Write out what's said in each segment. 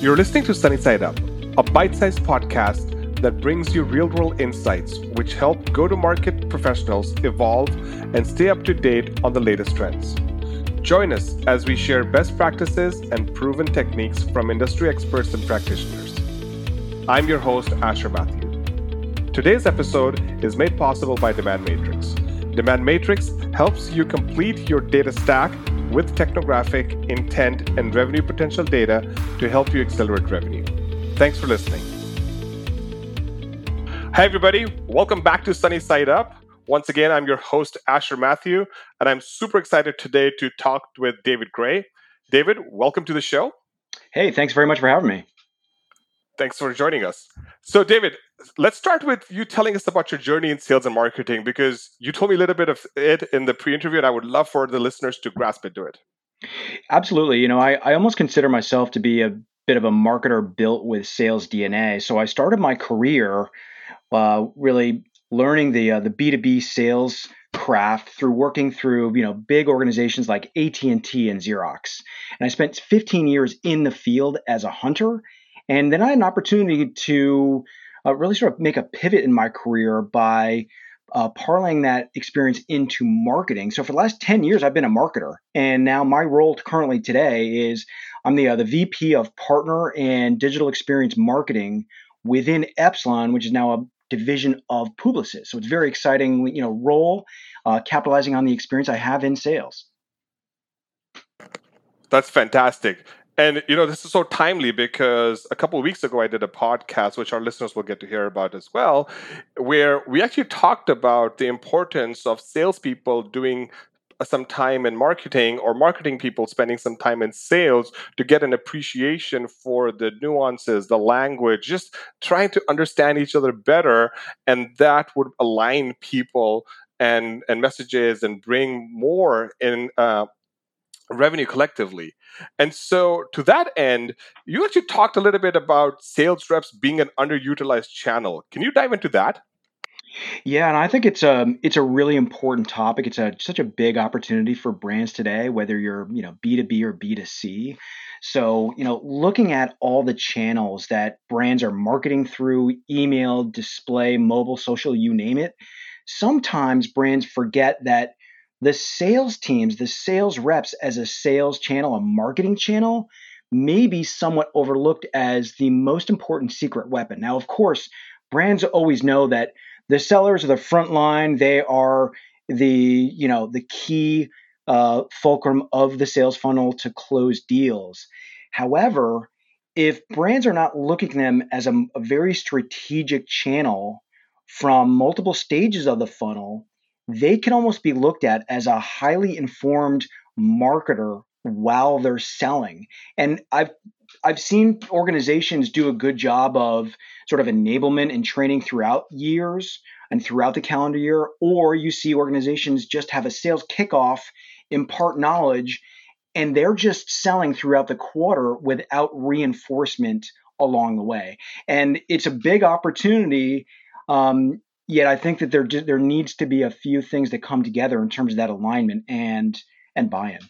You're listening to Sunny Side Up, a bite sized podcast that brings you real world insights which help go to market professionals evolve and stay up to date on the latest trends. Join us as we share best practices and proven techniques from industry experts and practitioners. I'm your host, Asher Matthew. Today's episode is made possible by Demand Matrix. Demand Matrix helps you complete your data stack with technographic, intent, and revenue potential data to help you accelerate revenue. Thanks for listening. Hi, everybody. Welcome back to Sunny Side Up. Once again, I'm your host, Asher Matthew, and I'm super excited today to talk with David Gray. David, welcome to the show. Hey, thanks very much for having me. Thanks for joining us. So, David, let's start with you telling us about your journey in sales and marketing because you told me a little bit of it in the pre interview, and I would love for the listeners to grasp into it. Absolutely. You know, I, I almost consider myself to be a bit of a marketer built with sales DNA. So, I started my career uh, really learning the uh, the B2B sales craft through working through you know big organizations like AT&T and Xerox. And I spent 15 years in the field as a hunter and then I had an opportunity to uh, really sort of make a pivot in my career by uh, parlaying that experience into marketing. So for the last 10 years, I've been a marketer. And now my role currently today is I'm the, uh, the VP of Partner and Digital Experience Marketing within Epsilon, which is now a division of Publicis. So it's very exciting you know, role, uh, capitalizing on the experience I have in sales. That's fantastic. And you know, this is so timely because a couple weeks ago I did a podcast, which our listeners will get to hear about as well, where we actually talked about the importance of salespeople doing some time in marketing or marketing people spending some time in sales to get an appreciation for the nuances, the language, just trying to understand each other better. And that would align people and, and messages and bring more in uh, revenue collectively. And so, to that end, you actually talked a little bit about sales reps being an underutilized channel. Can you dive into that? Yeah, and I think it's a um, it's a really important topic. It's a such a big opportunity for brands today, whether you're you know B two B or B two C. So you know, looking at all the channels that brands are marketing through, email, display, mobile, social, you name it. Sometimes brands forget that the sales teams, the sales reps as a sales channel, a marketing channel, may be somewhat overlooked as the most important secret weapon. Now, of course, brands always know that the sellers are the front line. They are the you know the key uh, fulcrum of the sales funnel to close deals. However, if brands are not looking at them as a, a very strategic channel from multiple stages of the funnel, they can almost be looked at as a highly informed marketer while they're selling. And I've I've seen organizations do a good job of sort of enablement and training throughout years and throughout the calendar year, or you see organizations just have a sales kickoff, impart knowledge, and they're just selling throughout the quarter without reinforcement along the way. And it's a big opportunity um, yet I think that there there needs to be a few things that come together in terms of that alignment and and buy-in.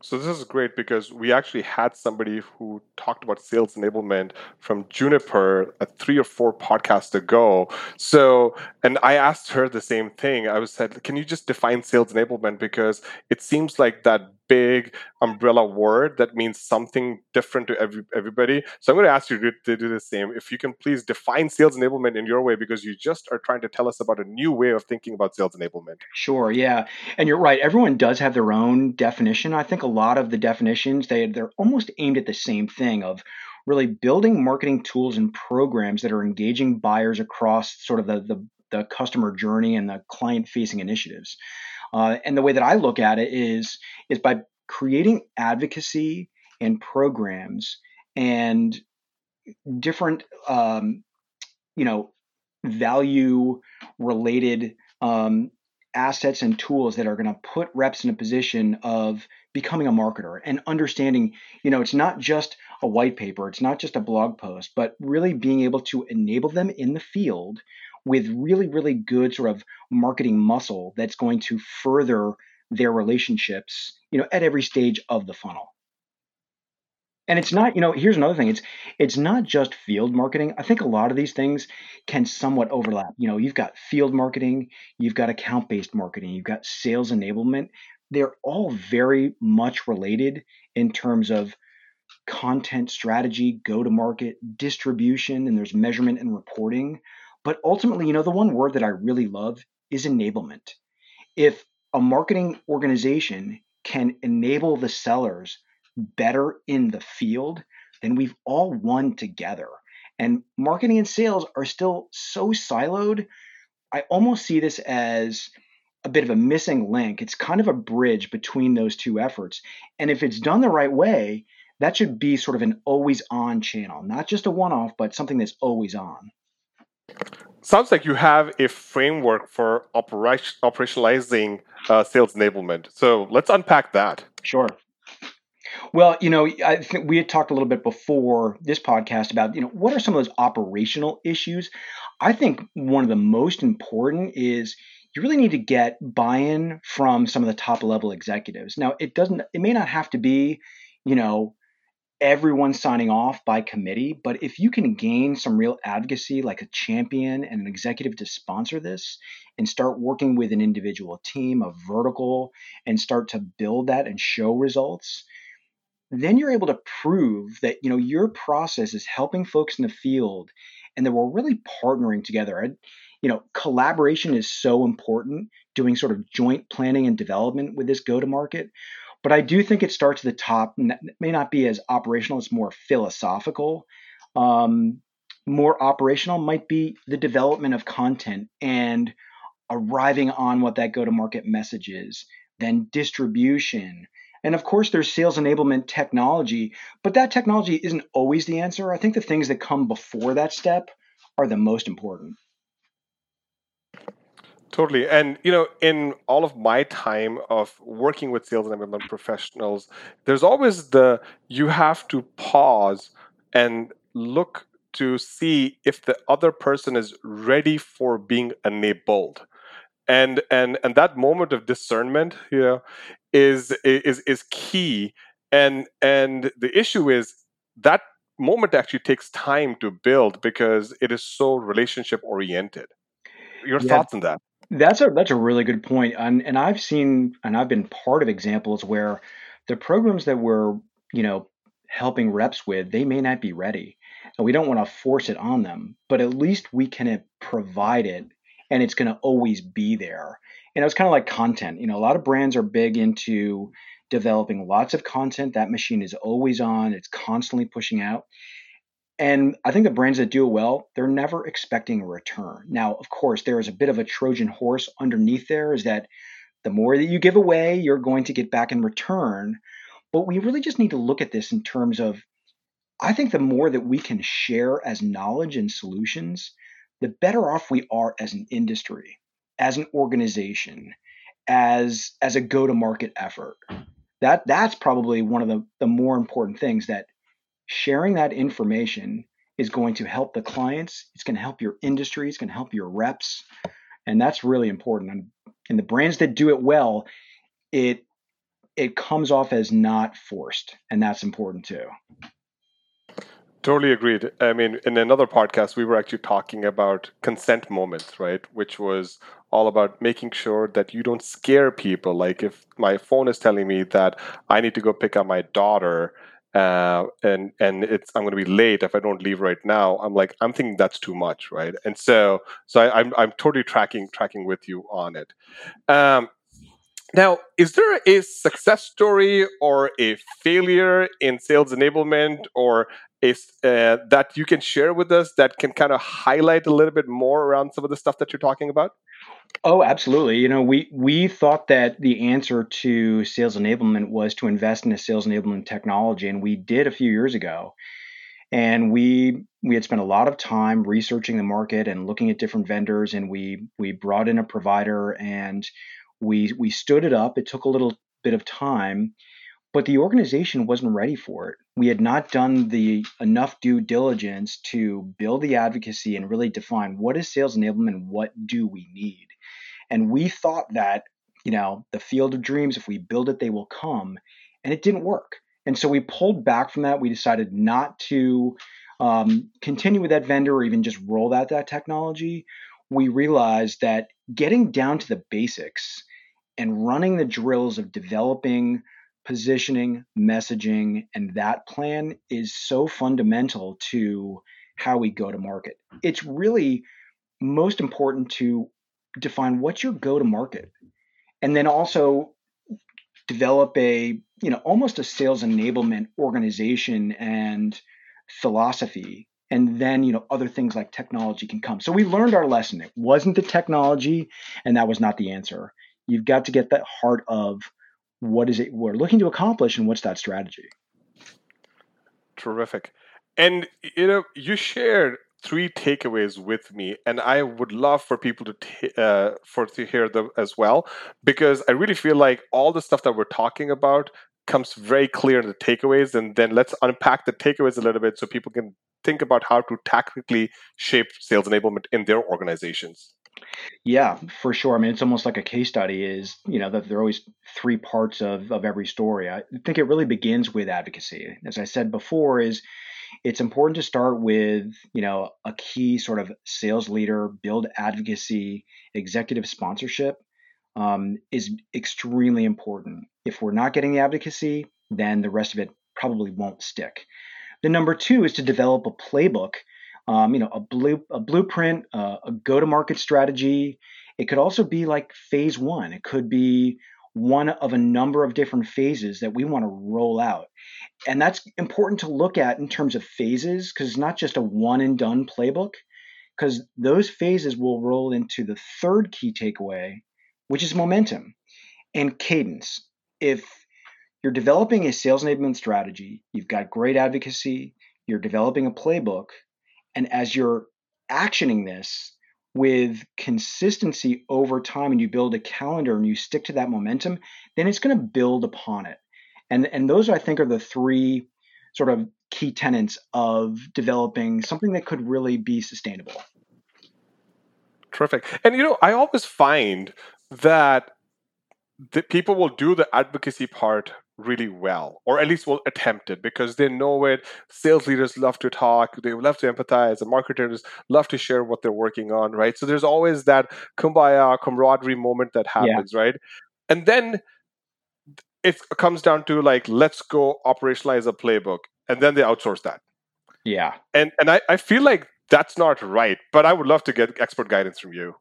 So this is great because we actually had somebody who talked about sales enablement from Juniper a three or four podcasts ago. So, and I asked her the same thing. I was said, "Can you just define sales enablement?" Because it seems like that big umbrella word that means something different to every, everybody. So I'm going to ask you to, to, do the same. If you can please define sales enablement in your way, because you just are trying to tell us about a new way of thinking about sales enablement. Sure. Yeah. And you're right. Everyone does have their own definition. I think a lot of the definitions, they, they're almost aimed at the same thing of really building marketing tools and programs that are engaging buyers across sort of the, the, the customer journey and the client facing initiatives. Uh, and the way that I look at it is is by creating advocacy and programs and different um, you know value related um, assets and tools that are going to put reps in a position of becoming a marketer and understanding you know it's not just a white paper it's not just a blog post but really being able to enable them in the field with really, really good sort of marketing muscle that's going to further their relationships, you know, at every stage of the funnel. And it's not, you know, here's another thing. It's it's not just field marketing. I think a lot of these things can somewhat overlap. You know, you've got field marketing, you've got account-based marketing, you've got sales enablement. They're all very much related in terms of content strategy, go to market, distribution, and there's measurement and reporting. But ultimately, you know, the one word that I really love is enablement. If a marketing organization can enable the sellers better in the field, then we've all won together. And marketing and sales are still so siloed. I almost see this as a bit of a missing link. It's kind of a bridge between those two efforts. And if it's done the right way, that should be sort of an always on channel, not just a one off, but something that's always on. Sounds like you have a framework for operation, operationalizing uh, sales enablement. So let's unpack that. Sure. Well, you know, I think we had talked a little bit before this podcast about, you know, what are some of those operational issues? I think one of the most important is you really need to get buy-in from some of the top level executives. Now, it doesn't it may not have to be, you know, everyone signing off by committee, but if you can gain some real advocacy like a champion and an executive to sponsor this and start working with an individual team, a vertical and start to build that and show results, then you're able to prove that you know your process is helping folks in the field and that we're really partnering together. I, you know, collaboration is so important, doing sort of joint planning and development with this go to market. But I do think it starts at the top, and that may not be as operational, it's more philosophical. Um, more operational might be the development of content and arriving on what that go to market message is, then distribution, and of course, there's sales enablement technology, but that technology isn't always the answer. I think the things that come before that step are the most important. Totally. And, you know, in all of my time of working with sales enablement professionals, there's always the you have to pause and look to see if the other person is ready for being enabled. And and and that moment of discernment you know is is is key. And and the issue is that moment actually takes time to build because it is so relationship oriented your yeah, thoughts on that that's a that's a really good point and and i've seen and i've been part of examples where the programs that we're you know helping reps with they may not be ready and we don't want to force it on them but at least we can provide it and it's going to always be there. And it's kind of like content. You know, a lot of brands are big into developing lots of content. That machine is always on, it's constantly pushing out. And I think the brands that do it well, they're never expecting a return. Now, of course, there is a bit of a Trojan horse underneath there is that the more that you give away, you're going to get back in return. But we really just need to look at this in terms of I think the more that we can share as knowledge and solutions, the better off we are as an industry, as an organization, as as a go-to-market effort. That that's probably one of the, the more important things that sharing that information is going to help the clients, it's going to help your industry, it's going to help your reps. And that's really important. And, and the brands that do it well, it it comes off as not forced. And that's important too. Totally agreed. I mean, in another podcast, we were actually talking about consent moments, right? Which was all about making sure that you don't scare people. Like if my phone is telling me that I need to go pick up my daughter, uh, and and it's I'm going to be late if I don't leave right now. I'm like I'm thinking that's too much, right? And so so I, am I'm, I'm totally tracking tracking with you on it. Um, now, is there a success story or a failure in sales enablement or is uh, that you can share with us that can kind of highlight a little bit more around some of the stuff that you're talking about? Oh, absolutely. You know, we we thought that the answer to sales enablement was to invest in a sales enablement technology, and we did a few years ago. And we we had spent a lot of time researching the market and looking at different vendors, and we we brought in a provider and we we stood it up. It took a little bit of time, but the organization wasn't ready for it. We had not done the enough due diligence to build the advocacy and really define what is sales enablement and what do we need. And we thought that, you know, the field of dreams, if we build it, they will come. And it didn't work. And so we pulled back from that. We decided not to um, continue with that vendor or even just roll out that technology. We realized that getting down to the basics and running the drills of developing positioning, messaging, and that plan is so fundamental to how we go to market. It's really most important to define what's your go to market and then also develop a you know almost a sales enablement organization and philosophy and then you know other things like technology can come. So we learned our lesson. It wasn't the technology and that was not the answer. You've got to get that heart of what is it we're looking to accomplish and what's that strategy? Terrific. And you know you shared three takeaways with me and i would love for people to t- uh, for to hear them as well because i really feel like all the stuff that we're talking about comes very clear in the takeaways and then let's unpack the takeaways a little bit so people can think about how to tactically shape sales enablement in their organizations yeah for sure. I mean it's almost like a case study is you know that there are always three parts of, of every story. I think it really begins with advocacy. As i said before is it's important to start with you know a key sort of sales leader build advocacy executive sponsorship um, is extremely important. If we're not getting the advocacy then the rest of it probably won't stick. The number two is to develop a playbook um, you know a blue a blueprint uh, a go to market strategy it could also be like phase one it could be one of a number of different phases that we want to roll out. And that's important to look at in terms of phases because it's not just a one and done playbook, because those phases will roll into the third key takeaway, which is momentum and cadence. If you're developing a sales enablement strategy, you've got great advocacy, you're developing a playbook, and as you're actioning this, with consistency over time and you build a calendar and you stick to that momentum, then it's going to build upon it. And, and those, I think, are the three sort of key tenets of developing something that could really be sustainable. Terrific. And, you know, I always find that the people will do the advocacy part really well, or at least will attempt it because they know it. Sales leaders love to talk, they love to empathize, and marketers love to share what they're working on, right? So there's always that kumbaya camaraderie moment that happens, yeah. right? And then it comes down to like, let's go operationalize a playbook, and then they outsource that. Yeah. And and I, I feel like that's not right, but I would love to get expert guidance from you.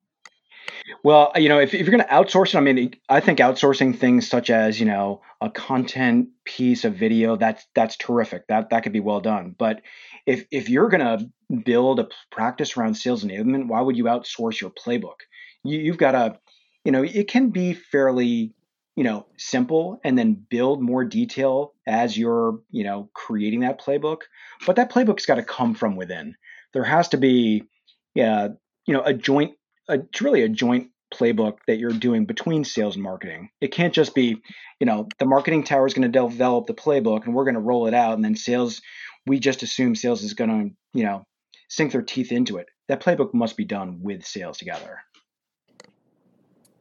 Well, uh, you know, if, if you're going to outsource it, I mean, I think outsourcing things such as, you know, a content piece of video, that's that's terrific. That that could be well done. But if if you're going to build a practice around sales enablement, why would you outsource your playbook? You, you've got to, you know, it can be fairly, you know, simple, and then build more detail as you're, you know, creating that playbook. But that playbook's got to come from within. There has to be, yeah, you know, a joint a, it's really a joint playbook that you're doing between sales and marketing. It can't just be, you know, the marketing tower is going to develop the playbook and we're going to roll it out, and then sales, we just assume sales is going to, you know, sink their teeth into it. That playbook must be done with sales together.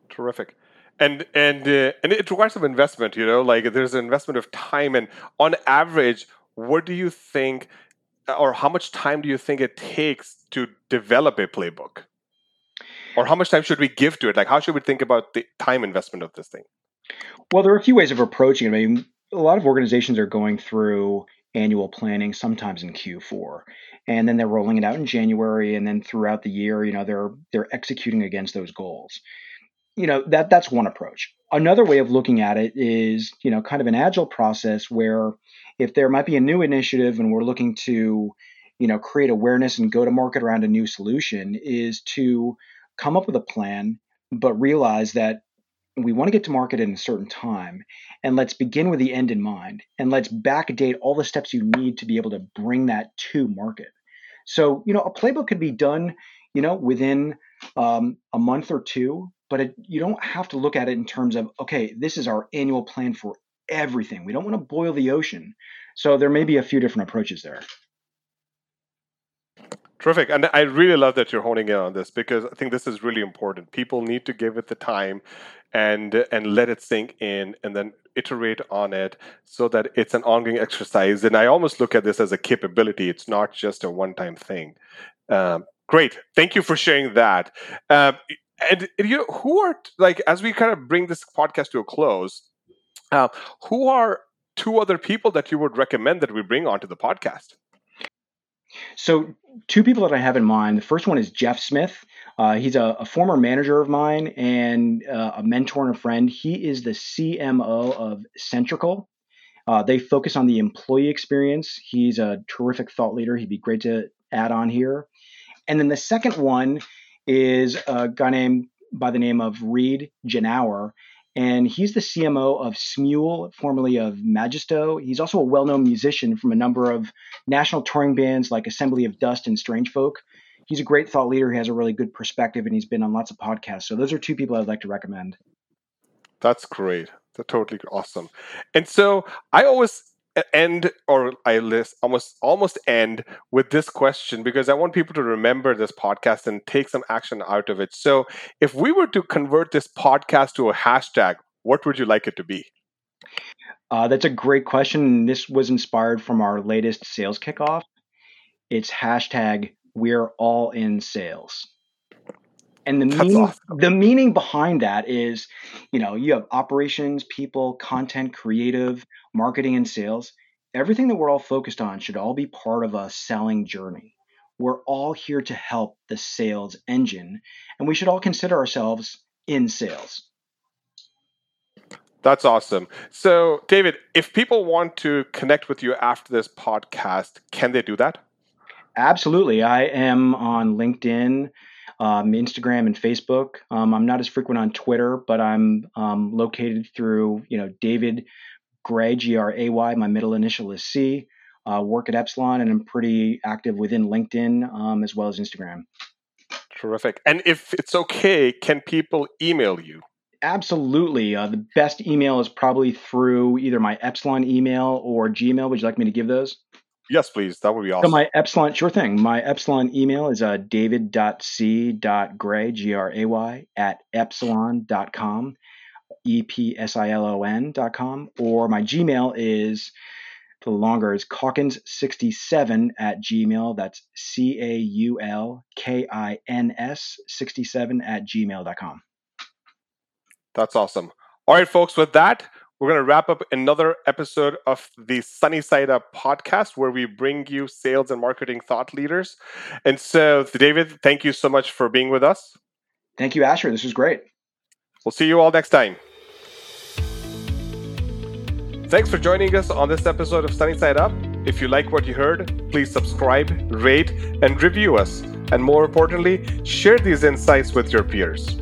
Terrific. And and uh, and it requires some investment, you know, like there's an investment of time. And on average, what do you think, or how much time do you think it takes to develop a playbook? Or how much time should we give to it? Like, how should we think about the time investment of this thing? Well, there are a few ways of approaching it. I mean, a lot of organizations are going through annual planning sometimes in Q4 and then they're rolling it out in January and then throughout the year you know they're they're executing against those goals you know that that's one approach another way of looking at it is you know kind of an agile process where if there might be a new initiative and we're looking to you know create awareness and go to market around a new solution is to come up with a plan, but realize that we want to get to market in a certain time and let's begin with the end in mind and let's backdate all the steps you need to be able to bring that to market. So you know a playbook could be done you know within um, a month or two but it, you don't have to look at it in terms of okay this is our annual plan for everything. We don't want to boil the ocean. So there may be a few different approaches there Terrific. And I really love that you're honing in on this because I think this is really important. People need to give it the time and and let it sink in and then iterate on it so that it's an ongoing exercise. And I almost look at this as a capability. It's not just a one-time thing. Um, great, thank you for sharing that. Um, and you know, who are like as we kind of bring this podcast to a close, uh, who are two other people that you would recommend that we bring onto the podcast? So, two people that I have in mind. The first one is Jeff Smith. Uh, he's a, a, former manager of mine and uh, a mentor and a friend. He is the CMO of Centrical. Uh, they focus on the employee experience. He's a terrific thought leader. He'd be great to add on here. And then the second one is a guy named by the name of Reed Genauer, and he's the CMO of Smule, formerly of Magisto. He's also a well-known musician from a number of national touring bands like Assembly of Dust and Strange Folk. He's a great thought leader. He has a really good perspective, and he's been on lots of podcasts. So those are two people I'd like to recommend. That's great. That's totally awesome. And so I always end or I list almost almost end with this question because I want people to remember this podcast and take some action out of it. So if we were to convert this podcast to a hashtag, what would you like it to be? Uh, that's a great question. This was inspired from our latest sales kickoff. It's hashtag we're all in sales. And the meaning, awesome. the meaning behind that is, you know, you have operations, people, content, creative, marketing, and sales. Everything that we're all focused on should all be part of a selling journey. We're all here to help the sales engine, and we should all consider ourselves in sales. That's awesome. So, David, if people want to connect with you after this podcast, can they do that? Absolutely. I am on LinkedIn um, Instagram and Facebook. Um, I'm not as frequent on Twitter, but I'm um, located through, you know, David Gray, G R A Y. My middle initial is C. Uh, work at Epsilon, and I'm pretty active within LinkedIn um, as well as Instagram. Terrific. And if it's okay, can people email you? Absolutely. Uh, the best email is probably through either my Epsilon email or Gmail. Would you like me to give those? Yes, please. That would be awesome. So my Epsilon, sure thing. My Epsilon email is uh, david.c.gray, G-R-A-Y, at epsilon.com, E-P-S-I-L-O-N dot com. Or my Gmail is, the longer, is caulkins67 at gmail. That's C-A-U-L-K-I-N-S 67 at gmail.com. That's awesome. All right, folks, with that, we're going to wrap up another episode of the Sunny Side Up podcast where we bring you sales and marketing thought leaders. And so, David, thank you so much for being with us. Thank you, Asher. This was great. We'll see you all next time. Thanks for joining us on this episode of Sunny Side Up. If you like what you heard, please subscribe, rate, and review us. And more importantly, share these insights with your peers.